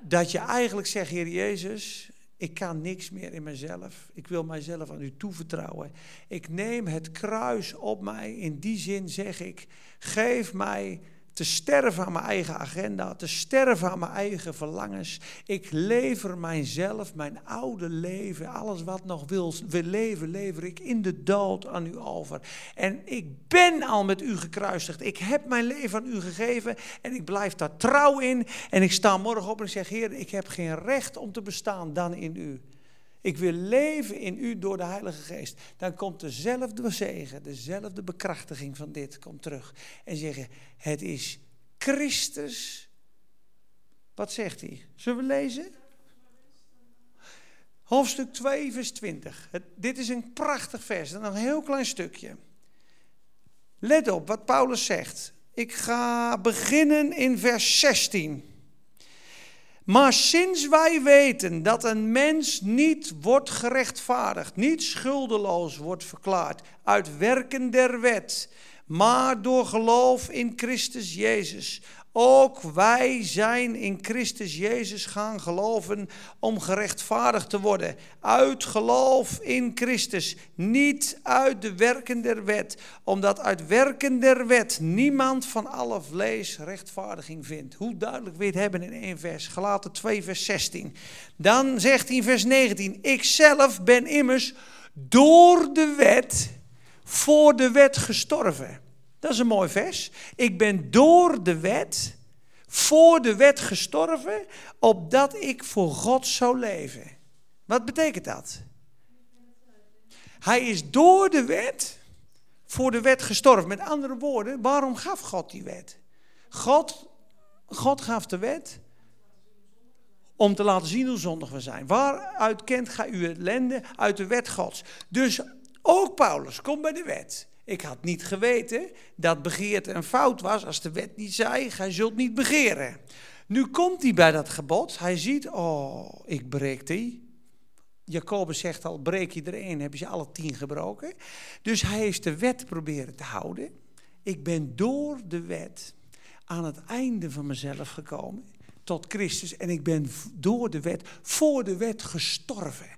Dat je eigenlijk zegt, Heer Jezus, ik kan niks meer in mezelf. Ik wil mijzelf aan u toevertrouwen. Ik neem het kruis op mij. In die zin zeg ik, geef mij te sterven aan mijn eigen agenda, te sterven aan mijn eigen verlangens. Ik lever mijzelf, mijn oude leven, alles wat nog wil, wil leven, lever ik in de dood aan u over. En ik ben al met u gekruisigd. Ik heb mijn leven aan u gegeven en ik blijf daar trouw in. En ik sta morgen op en ik zeg, Heer, ik heb geen recht om te bestaan dan in u. Ik wil leven in u door de Heilige Geest. Dan komt dezelfde zegen, dezelfde bekrachtiging van dit komt terug. En zeggen, het is Christus. Wat zegt hij? Zullen we lezen? Hoofdstuk 2, vers 20. dit is een prachtig vers, nog een heel klein stukje. Let op wat Paulus zegt. Ik ga beginnen in vers 16. Maar sinds wij weten dat een mens niet wordt gerechtvaardigd, niet schuldeloos wordt verklaard uit werken der wet, maar door geloof in Christus Jezus, ook wij zijn in Christus Jezus gaan geloven om gerechtvaardigd te worden. Uit geloof in Christus, niet uit de werken der wet. Omdat uit werken der wet niemand van alle vlees rechtvaardiging vindt. Hoe duidelijk je het hebben in één vers? Gelaten 2 vers 16. Dan zegt hij in vers 19. Ik zelf ben immers door de wet voor de wet gestorven. Dat is een mooi vers. Ik ben door de wet, voor de wet gestorven, opdat ik voor God zou leven. Wat betekent dat? Hij is door de wet, voor de wet gestorven. Met andere woorden, waarom gaf God die wet? God, God gaf de wet om te laten zien hoe zondig we zijn. Waaruit kent gij uw ellende? Uit de wet Gods. Dus ook Paulus komt bij de wet. Ik had niet geweten dat begeerte een fout was als de wet niet zei, gij zult niet begeren. Nu komt hij bij dat gebod, hij ziet, oh, ik breek die. Jacobus zegt al, breek je er één, heb je alle tien gebroken. Dus hij heeft de wet proberen te houden. Ik ben door de wet aan het einde van mezelf gekomen, tot Christus. En ik ben door de wet, voor de wet gestorven.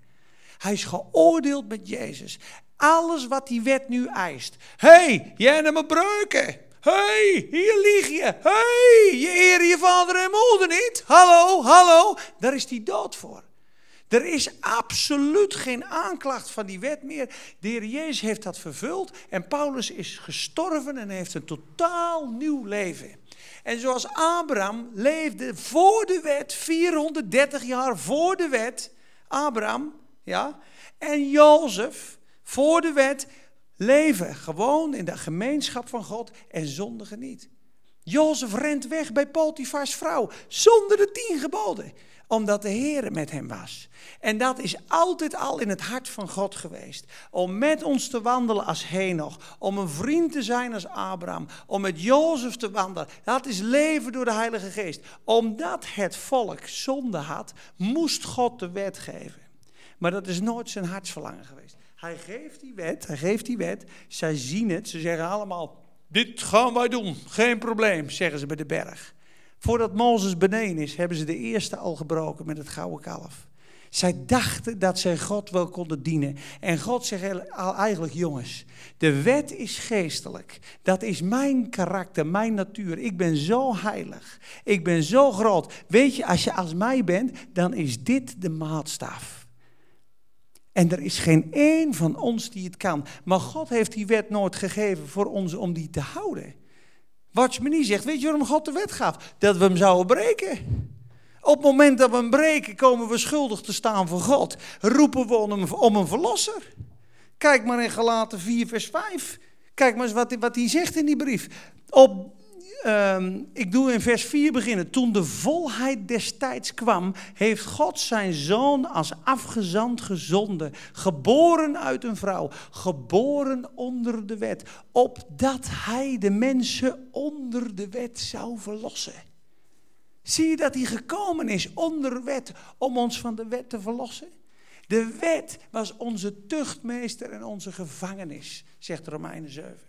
Hij is geoordeeld met Jezus. Alles wat die wet nu eist. hey, jij neemt me breuken. hey, hier lieg je. hey, je eer je vader en moeder niet. Hallo, hallo. Daar is die dood voor. Er is absoluut geen aanklacht van die wet meer. De Heer Jezus heeft dat vervuld en Paulus is gestorven en heeft een totaal nieuw leven. En zoals Abraham leefde voor de wet, 430 jaar voor de wet, Abraham, ja, en Jozef, voor de wet leven. Gewoon in de gemeenschap van God en zondigen niet. Jozef rent weg bij Potifars vrouw zonder de tien geboden. Omdat de Heer met hem was. En dat is altijd al in het hart van God geweest. Om met ons te wandelen als Henoch. Om een vriend te zijn als Abraham. Om met Jozef te wandelen. Dat is leven door de Heilige Geest. Omdat het volk zonde had, moest God de wet geven. Maar dat is nooit zijn hartsverlangen geweest. Hij geeft die wet, hij geeft die wet. Zij zien het, ze zeggen allemaal, dit gaan wij doen, geen probleem, zeggen ze bij de berg. Voordat Mozes beneden is, hebben ze de eerste al gebroken met het gouden kalf. Zij dachten dat zij God wel konden dienen. En God zegt eigenlijk, jongens, de wet is geestelijk. Dat is mijn karakter, mijn natuur. Ik ben zo heilig. Ik ben zo groot. Weet je, als je als mij bent, dan is dit de maatstaf. En er is geen één van ons die het kan. Maar God heeft die wet nooit gegeven voor ons om die te houden. niet zegt, weet je waarom God de wet gaf? Dat we hem zouden breken. Op het moment dat we hem breken, komen we schuldig te staan voor God. Roepen we om om een verlosser. Kijk maar in Galaten 4, vers 5. Kijk maar eens wat, wat hij zegt in die brief. Op Ehm, ik doe in vers 4 beginnen. Toen de volheid des tijds kwam, heeft God zijn zoon als afgezand gezonden. Geboren uit een vrouw, geboren onder de wet. Opdat hij de mensen onder de wet zou verlossen. Zie je dat hij gekomen is onder wet om ons van de wet te verlossen? De wet was onze tuchtmeester en onze gevangenis, zegt Romeinen 7.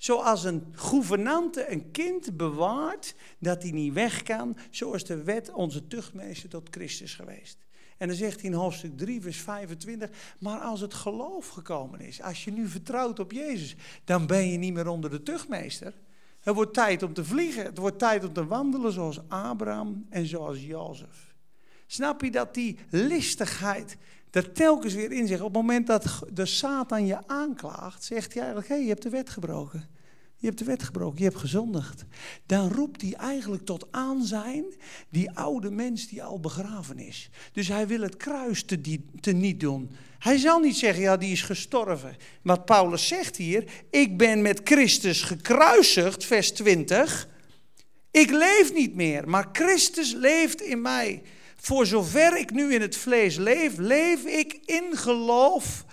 Zoals een gouvernante een kind bewaart dat hij niet weg kan, zo is de wet onze tuchtmeester tot Christus geweest. En dan zegt hij in hoofdstuk 3, vers 25, maar als het geloof gekomen is, als je nu vertrouwt op Jezus, dan ben je niet meer onder de tuchtmeester. Het wordt tijd om te vliegen. Het wordt tijd om te wandelen zoals Abraham en zoals Jozef. Snap je dat die listigheid er telkens weer in zegt? Op het moment dat de Satan je aanklaagt, zegt hij eigenlijk: hé, hey, je hebt de wet gebroken. Je hebt de wet gebroken, je hebt gezondigd. Dan roept hij eigenlijk tot aanzijn die oude mens die al begraven is. Dus hij wil het kruis te, te niet doen. Hij zal niet zeggen, ja, die is gestorven. Wat Paulus zegt hier, ik ben met Christus gekruisigd, vers 20. Ik leef niet meer, maar Christus leeft in mij. Voor zover ik nu in het vlees leef, leef ik in geloof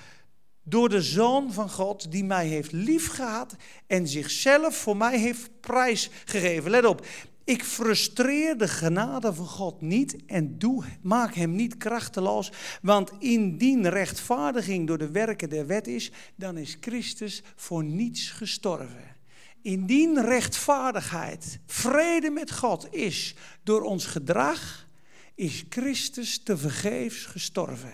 door de Zoon van God die mij heeft liefgehad en zichzelf voor mij heeft prijsgegeven. Let op, ik frustreer de genade van God niet en doe, maak hem niet krachteloos, want indien rechtvaardiging door de werken der wet is, dan is Christus voor niets gestorven. Indien rechtvaardigheid, vrede met God is door ons gedrag, is Christus te vergeefs gestorven.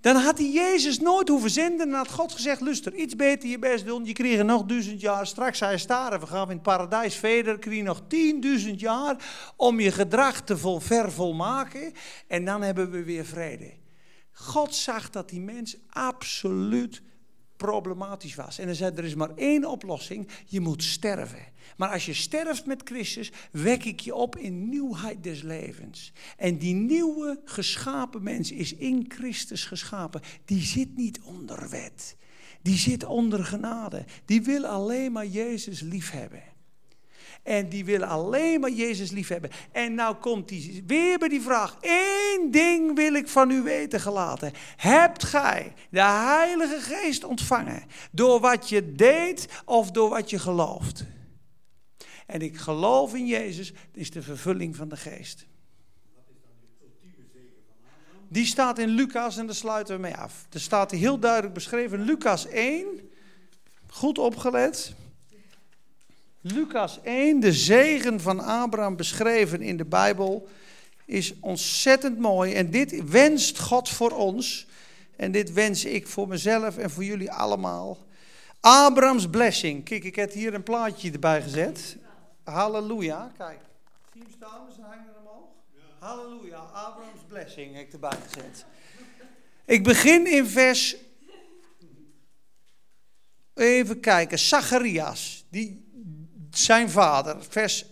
Dan had hij Jezus nooit hoeven zenden. En had God gezegd: Luister, iets beter je best doen. Je kreeg nog duizend jaar. Straks hij staren. We gaan in het paradijs verder. Je nog tienduizend jaar om je gedrag te vol, vervolmaken. En dan hebben we weer vrede. God zag dat die mens absoluut problematisch was. En hij zei: Er is maar één oplossing: je moet sterven. Maar als je sterft met Christus, wek ik je op in nieuwheid des levens. En die nieuwe geschapen mens is in Christus geschapen. Die zit niet onder wet. Die zit onder genade. Die wil alleen maar Jezus liefhebben. En die wil alleen maar Jezus liefhebben. En nou komt hij weer bij die vraag. Eén ding wil ik van u weten gelaten. Hebt gij de Heilige Geest ontvangen door wat je deed of door wat je gelooft? En ik geloof in Jezus, is de vervulling van de geest. Die staat in Lucas en daar sluiten we mee af. Er staat heel duidelijk beschreven, Lucas 1, goed opgelet. Lucas 1, de zegen van Abraham beschreven in de Bijbel, is ontzettend mooi. En dit wenst God voor ons. En dit wens ik voor mezelf en voor jullie allemaal. Abrahams blessing. Kijk, ik heb hier een plaatje erbij gezet. Halleluja. Kijk, zie je hem staan? We hangen omhoog. Halleluja. Abraham's blessing heb ik erbij gezet. Ik begin in vers. Even kijken. Zacharias. Die, zijn vader. Vers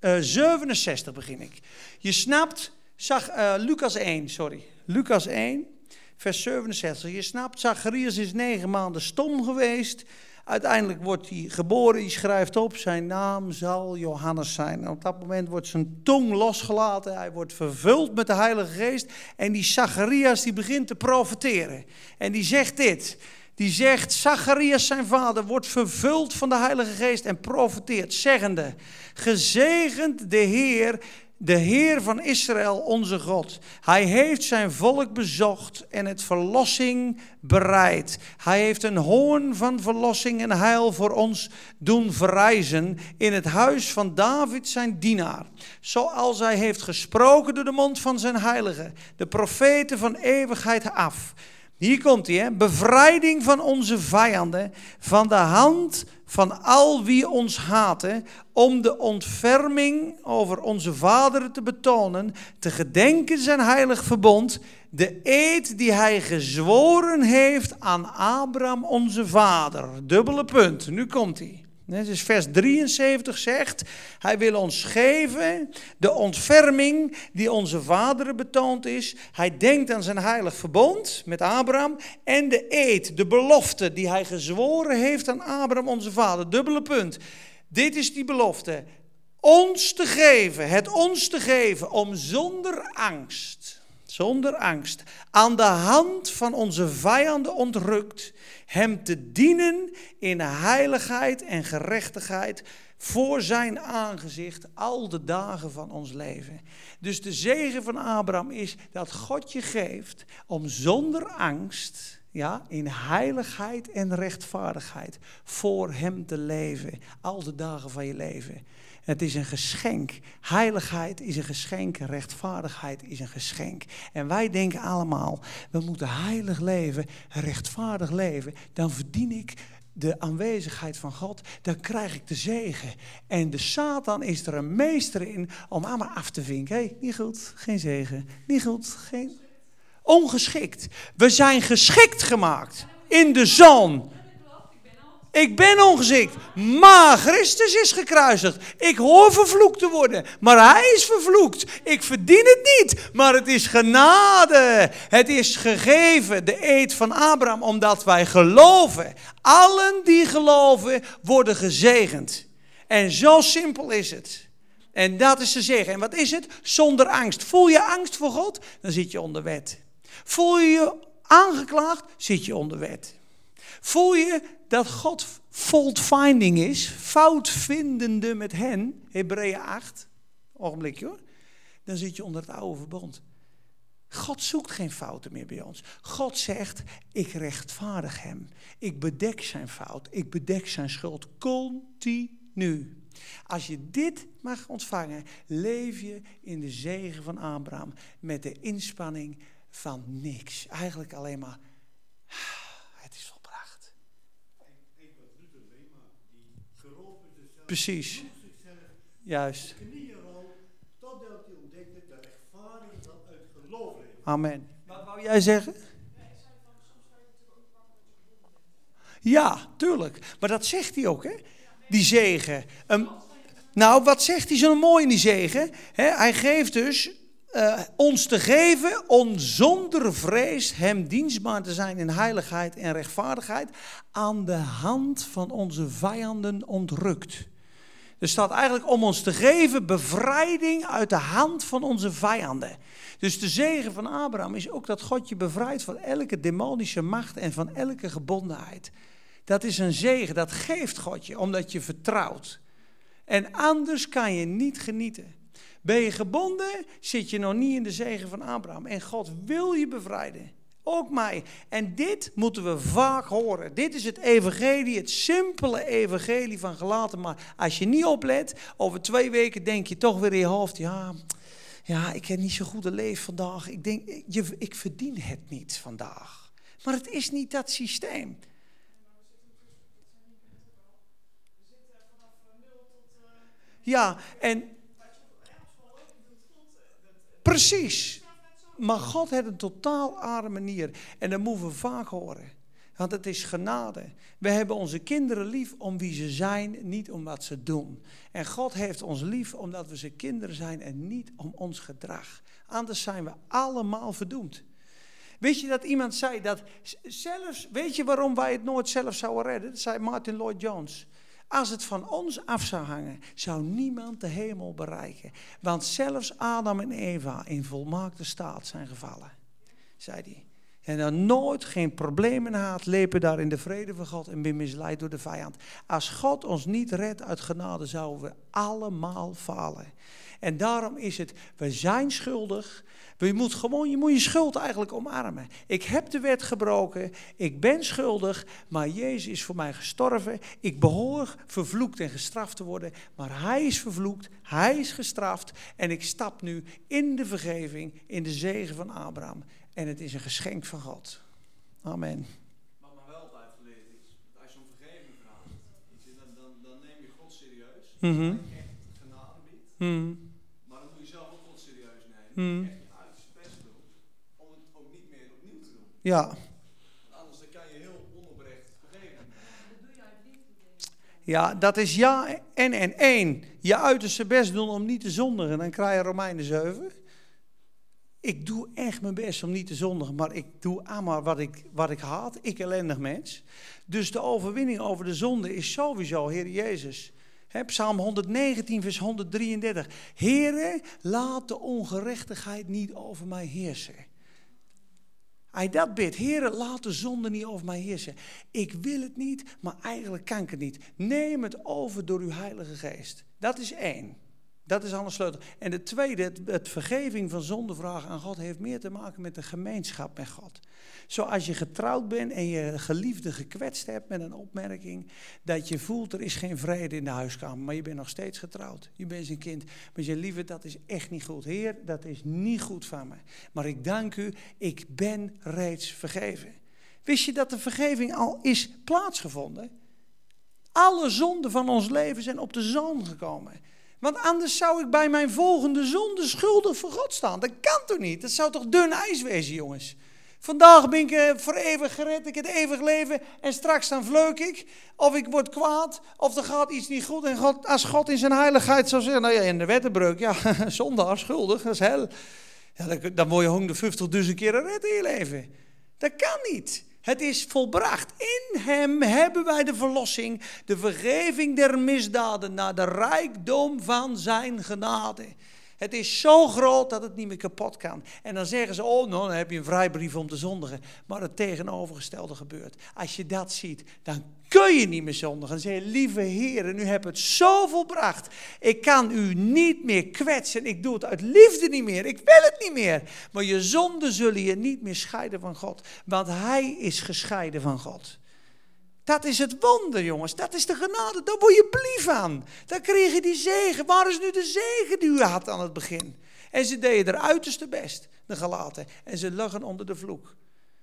uh, eh, 67 begin ik. Je snapt. Zag, uh, Lucas 1, sorry. Lucas 1, vers 67. Je snapt, Zacharias is negen maanden stom geweest. Uiteindelijk wordt hij geboren, hij schrijft op, zijn naam zal Johannes zijn. Op dat moment wordt zijn tong losgelaten, hij wordt vervuld met de Heilige Geest. En die Zacharias die begint te profeteren. En die zegt dit, die zegt, Zacharias zijn vader wordt vervuld van de Heilige Geest en profeteert, zeggende, gezegend de Heer de Heer van Israël, onze God. Hij heeft zijn volk bezocht en het verlossing bereid. Hij heeft een hoorn van verlossing en heil voor ons doen verrijzen in het huis van David, zijn dienaar. Zoals hij heeft gesproken door de mond van zijn heiligen, de profeten van eeuwigheid af. Hier komt hij, bevrijding van onze vijanden, van de hand van al wie ons haten, om de ontferming over onze vaderen te betonen, te gedenken zijn heilig verbond, de eed die hij gezworen heeft aan Abraham onze vader. Dubbele punt, nu komt hij. Dus vers 73 zegt, hij wil ons geven de ontferming die onze vaderen betoond is. Hij denkt aan zijn heilig verbond met Abraham en de eed, de belofte die hij gezworen heeft aan Abraham onze vader. Dubbele punt. Dit is die belofte. Ons te geven, het ons te geven om zonder angst, zonder angst, aan de hand van onze vijanden ontrukt hem te dienen in heiligheid en gerechtigheid voor zijn aangezicht al de dagen van ons leven. Dus de zegen van Abraham is dat God je geeft om zonder angst, ja, in heiligheid en rechtvaardigheid voor hem te leven, al de dagen van je leven. Het is een geschenk. Heiligheid is een geschenk. Rechtvaardigheid is een geschenk. En wij denken allemaal, we moeten heilig leven, rechtvaardig leven. Dan verdien ik de aanwezigheid van God, dan krijg ik de zegen. En de Satan is er een meester in om allemaal af te vinken. Hé, hey, niet goed, geen zegen. Niet goed, geen... Ongeschikt. We zijn geschikt gemaakt in de zon. Ik ben ongeschikt. Maar Christus is gekruisigd. Ik hoor vervloekt te worden. Maar hij is vervloekt. Ik verdien het niet. Maar het is genade. Het is gegeven. De eed van Abraham. Omdat wij geloven. Allen die geloven worden gezegend. En zo simpel is het. En dat is te zeggen. En wat is het? Zonder angst. Voel je angst voor God? Dan zit je onder wet. Voel je je aangeklaagd? Zit je onder wet. Voel je dat God fault finding is, foutvindende met hen, Hebreeën 8, ogenblikje hoor, dan zit je onder het oude verbond. God zoekt geen fouten meer bij ons. God zegt, ik rechtvaardig hem. Ik bedek zijn fout. Ik bedek zijn schuld continu. Als je dit mag ontvangen, leef je in de zegen van Abraham met de inspanning van niks. Eigenlijk alleen maar Precies. Juist. Amen. Wat wou jij zeggen? Ja, tuurlijk. Maar dat zegt hij ook, hè? Die zegen. Um, nou, wat zegt hij zo mooi in die zegen? hij geeft dus uh, ons te geven om zonder vrees hem dienstbaar te zijn in heiligheid en rechtvaardigheid aan de hand van onze vijanden ontrukt. Er staat eigenlijk om ons te geven bevrijding uit de hand van onze vijanden. Dus de zegen van Abraham is ook dat God je bevrijdt van elke demonische macht en van elke gebondenheid. Dat is een zegen, dat geeft God je, omdat je vertrouwt. En anders kan je niet genieten. Ben je gebonden, zit je nog niet in de zegen van Abraham. En God wil je bevrijden. Ook mij. En dit moeten we vaak horen. Dit is het evangelie, het simpele evangelie van gelaten. Maar als je niet oplet, over twee weken denk je toch weer in je hoofd, ja, ja ik heb niet zo goed leven vandaag. Ik denk, je, ik verdien het niet vandaag. Maar het is niet dat systeem. Ja, en precies. Maar God heeft een totaal andere manier. En dat moeten we vaak horen. Want het is genade. We hebben onze kinderen lief om wie ze zijn, niet om wat ze doen. En God heeft ons lief omdat we zijn kinderen zijn en niet om ons gedrag. Anders zijn we allemaal verdoemd. Weet je dat iemand zei dat zelfs, weet je waarom wij het nooit zelf zouden redden? Dat zei Martin Lloyd Jones. Als het van ons af zou hangen, zou niemand de hemel bereiken. Want zelfs Adam en Eva in volmaakte staat zijn gevallen, zei hij. En dan nooit geen problemen had, lepen daar in de vrede van God en ben misleid door de vijand. Als God ons niet redt uit genade, zouden we allemaal falen. En daarom is het, we zijn schuldig. Je moet gewoon je, moet je schuld eigenlijk omarmen. Ik heb de wet gebroken, ik ben schuldig, maar Jezus is voor mij gestorven. Ik behoor vervloekt en gestraft te worden, maar Hij is vervloekt, Hij is gestraft. En ik stap nu in de vergeving, in de zegen van Abraham. En het is een geschenk van God. Amen. Wat me wel altijd geleerd is, als je om vergeving vraagt, dan, dan, dan neem je God serieus. Mm -hmm. echt genade biedt. Mm Hmm. om het ook niet meer opnieuw te doen. Ja. Anders dan kan je heel onoprecht vergeven. Ja, dat is ja en en één. Je uiterste best doen om niet te zondigen. Dan krijg je Romeinen 7. Ik doe echt mijn best om niet te zondigen, maar ik doe allemaal wat ik, wat ik haat. Ik ellendig mens. Dus de overwinning over de zonde is sowieso Heer Jezus. Psalm 119, vers 133. Heere, laat de ongerechtigheid niet over mij heersen. Hij dat bidt, Heere, laat de zonde niet over mij heersen. Ik wil het niet, maar eigenlijk kan ik het niet. Neem het over door uw Heilige Geest. Dat is één. Dat is alle sleutel. En de tweede, het, vergeving van zondevragen aan God, heeft meer te maken met de gemeenschap met God. Zoals je getrouwd bent en je geliefde gekwetst hebt met een opmerking, dat je voelt er is geen vrede in de huiskamer, maar je bent nog steeds getrouwd. Je bent zijn kind. Maar je lieve, dat is echt niet goed. Heer, dat is niet goed van me. Maar ik dank u, ik ben reeds vergeven. Wist je dat de vergeving al is plaatsgevonden? Alle zonden van ons leven zijn op de zoon gekomen. Want anders zou ik bij mijn volgende zonde schuldig voor God staan. Dat kan toch niet? Dat zou toch dun ijs wezen, jongens? Vandaag ben ik uh, voor eeuwig gered, ik heb het eeuwig leven en straks dan vleuk ik. Of ik word kwaad, of er gaat iets niet goed. En God, als God in zijn heiligheid zou zeggen, nou ja, in de wettenbreuk, ja, zondaar, schuldig, dat is hel. Ja, dan, dan word je 150.000 keer gered in je leven. Dat kan niet. Het is volbracht. In hem hebben wij de verlossing, de vergeving der misdaden naar de rijkdom van zijn genade. Het is zo groot dat het niet meer kapot kan. En dan zeggen ze, oh, nou, dan heb je een vrijbrief om te zondigen. Maar het tegenovergestelde gebeurt. Als je dat ziet, dan kun je niet meer zondigen. Dan zeg je, lieve Heer, u hebt het zo volbracht. Ik kan u niet meer kwetsen. Ik doe het uit liefde niet meer. Ik wil het niet meer. Maar je zonden zullen je niet meer scheiden van God. Want Hij is gescheiden van God. Dat is het wonder, jongens. Dat is de genade. Daar word je blief aan. Dan kreeg je die zegen. Waar is nu de zegen die u had aan het begin? En ze deden er uiterste best, de gelaten. En ze lagen onder de vloek.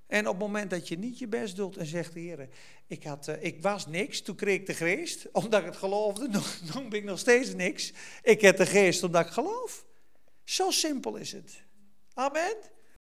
En op het moment dat je niet je best doet en zegt, Heer, ik, had, uh, ik was niks, toen kreeg ik de geest, omdat ik het geloofde, dan ben ik nog steeds niks. Ik heb de geest omdat ik geloof. Zo simpel is het. Amen.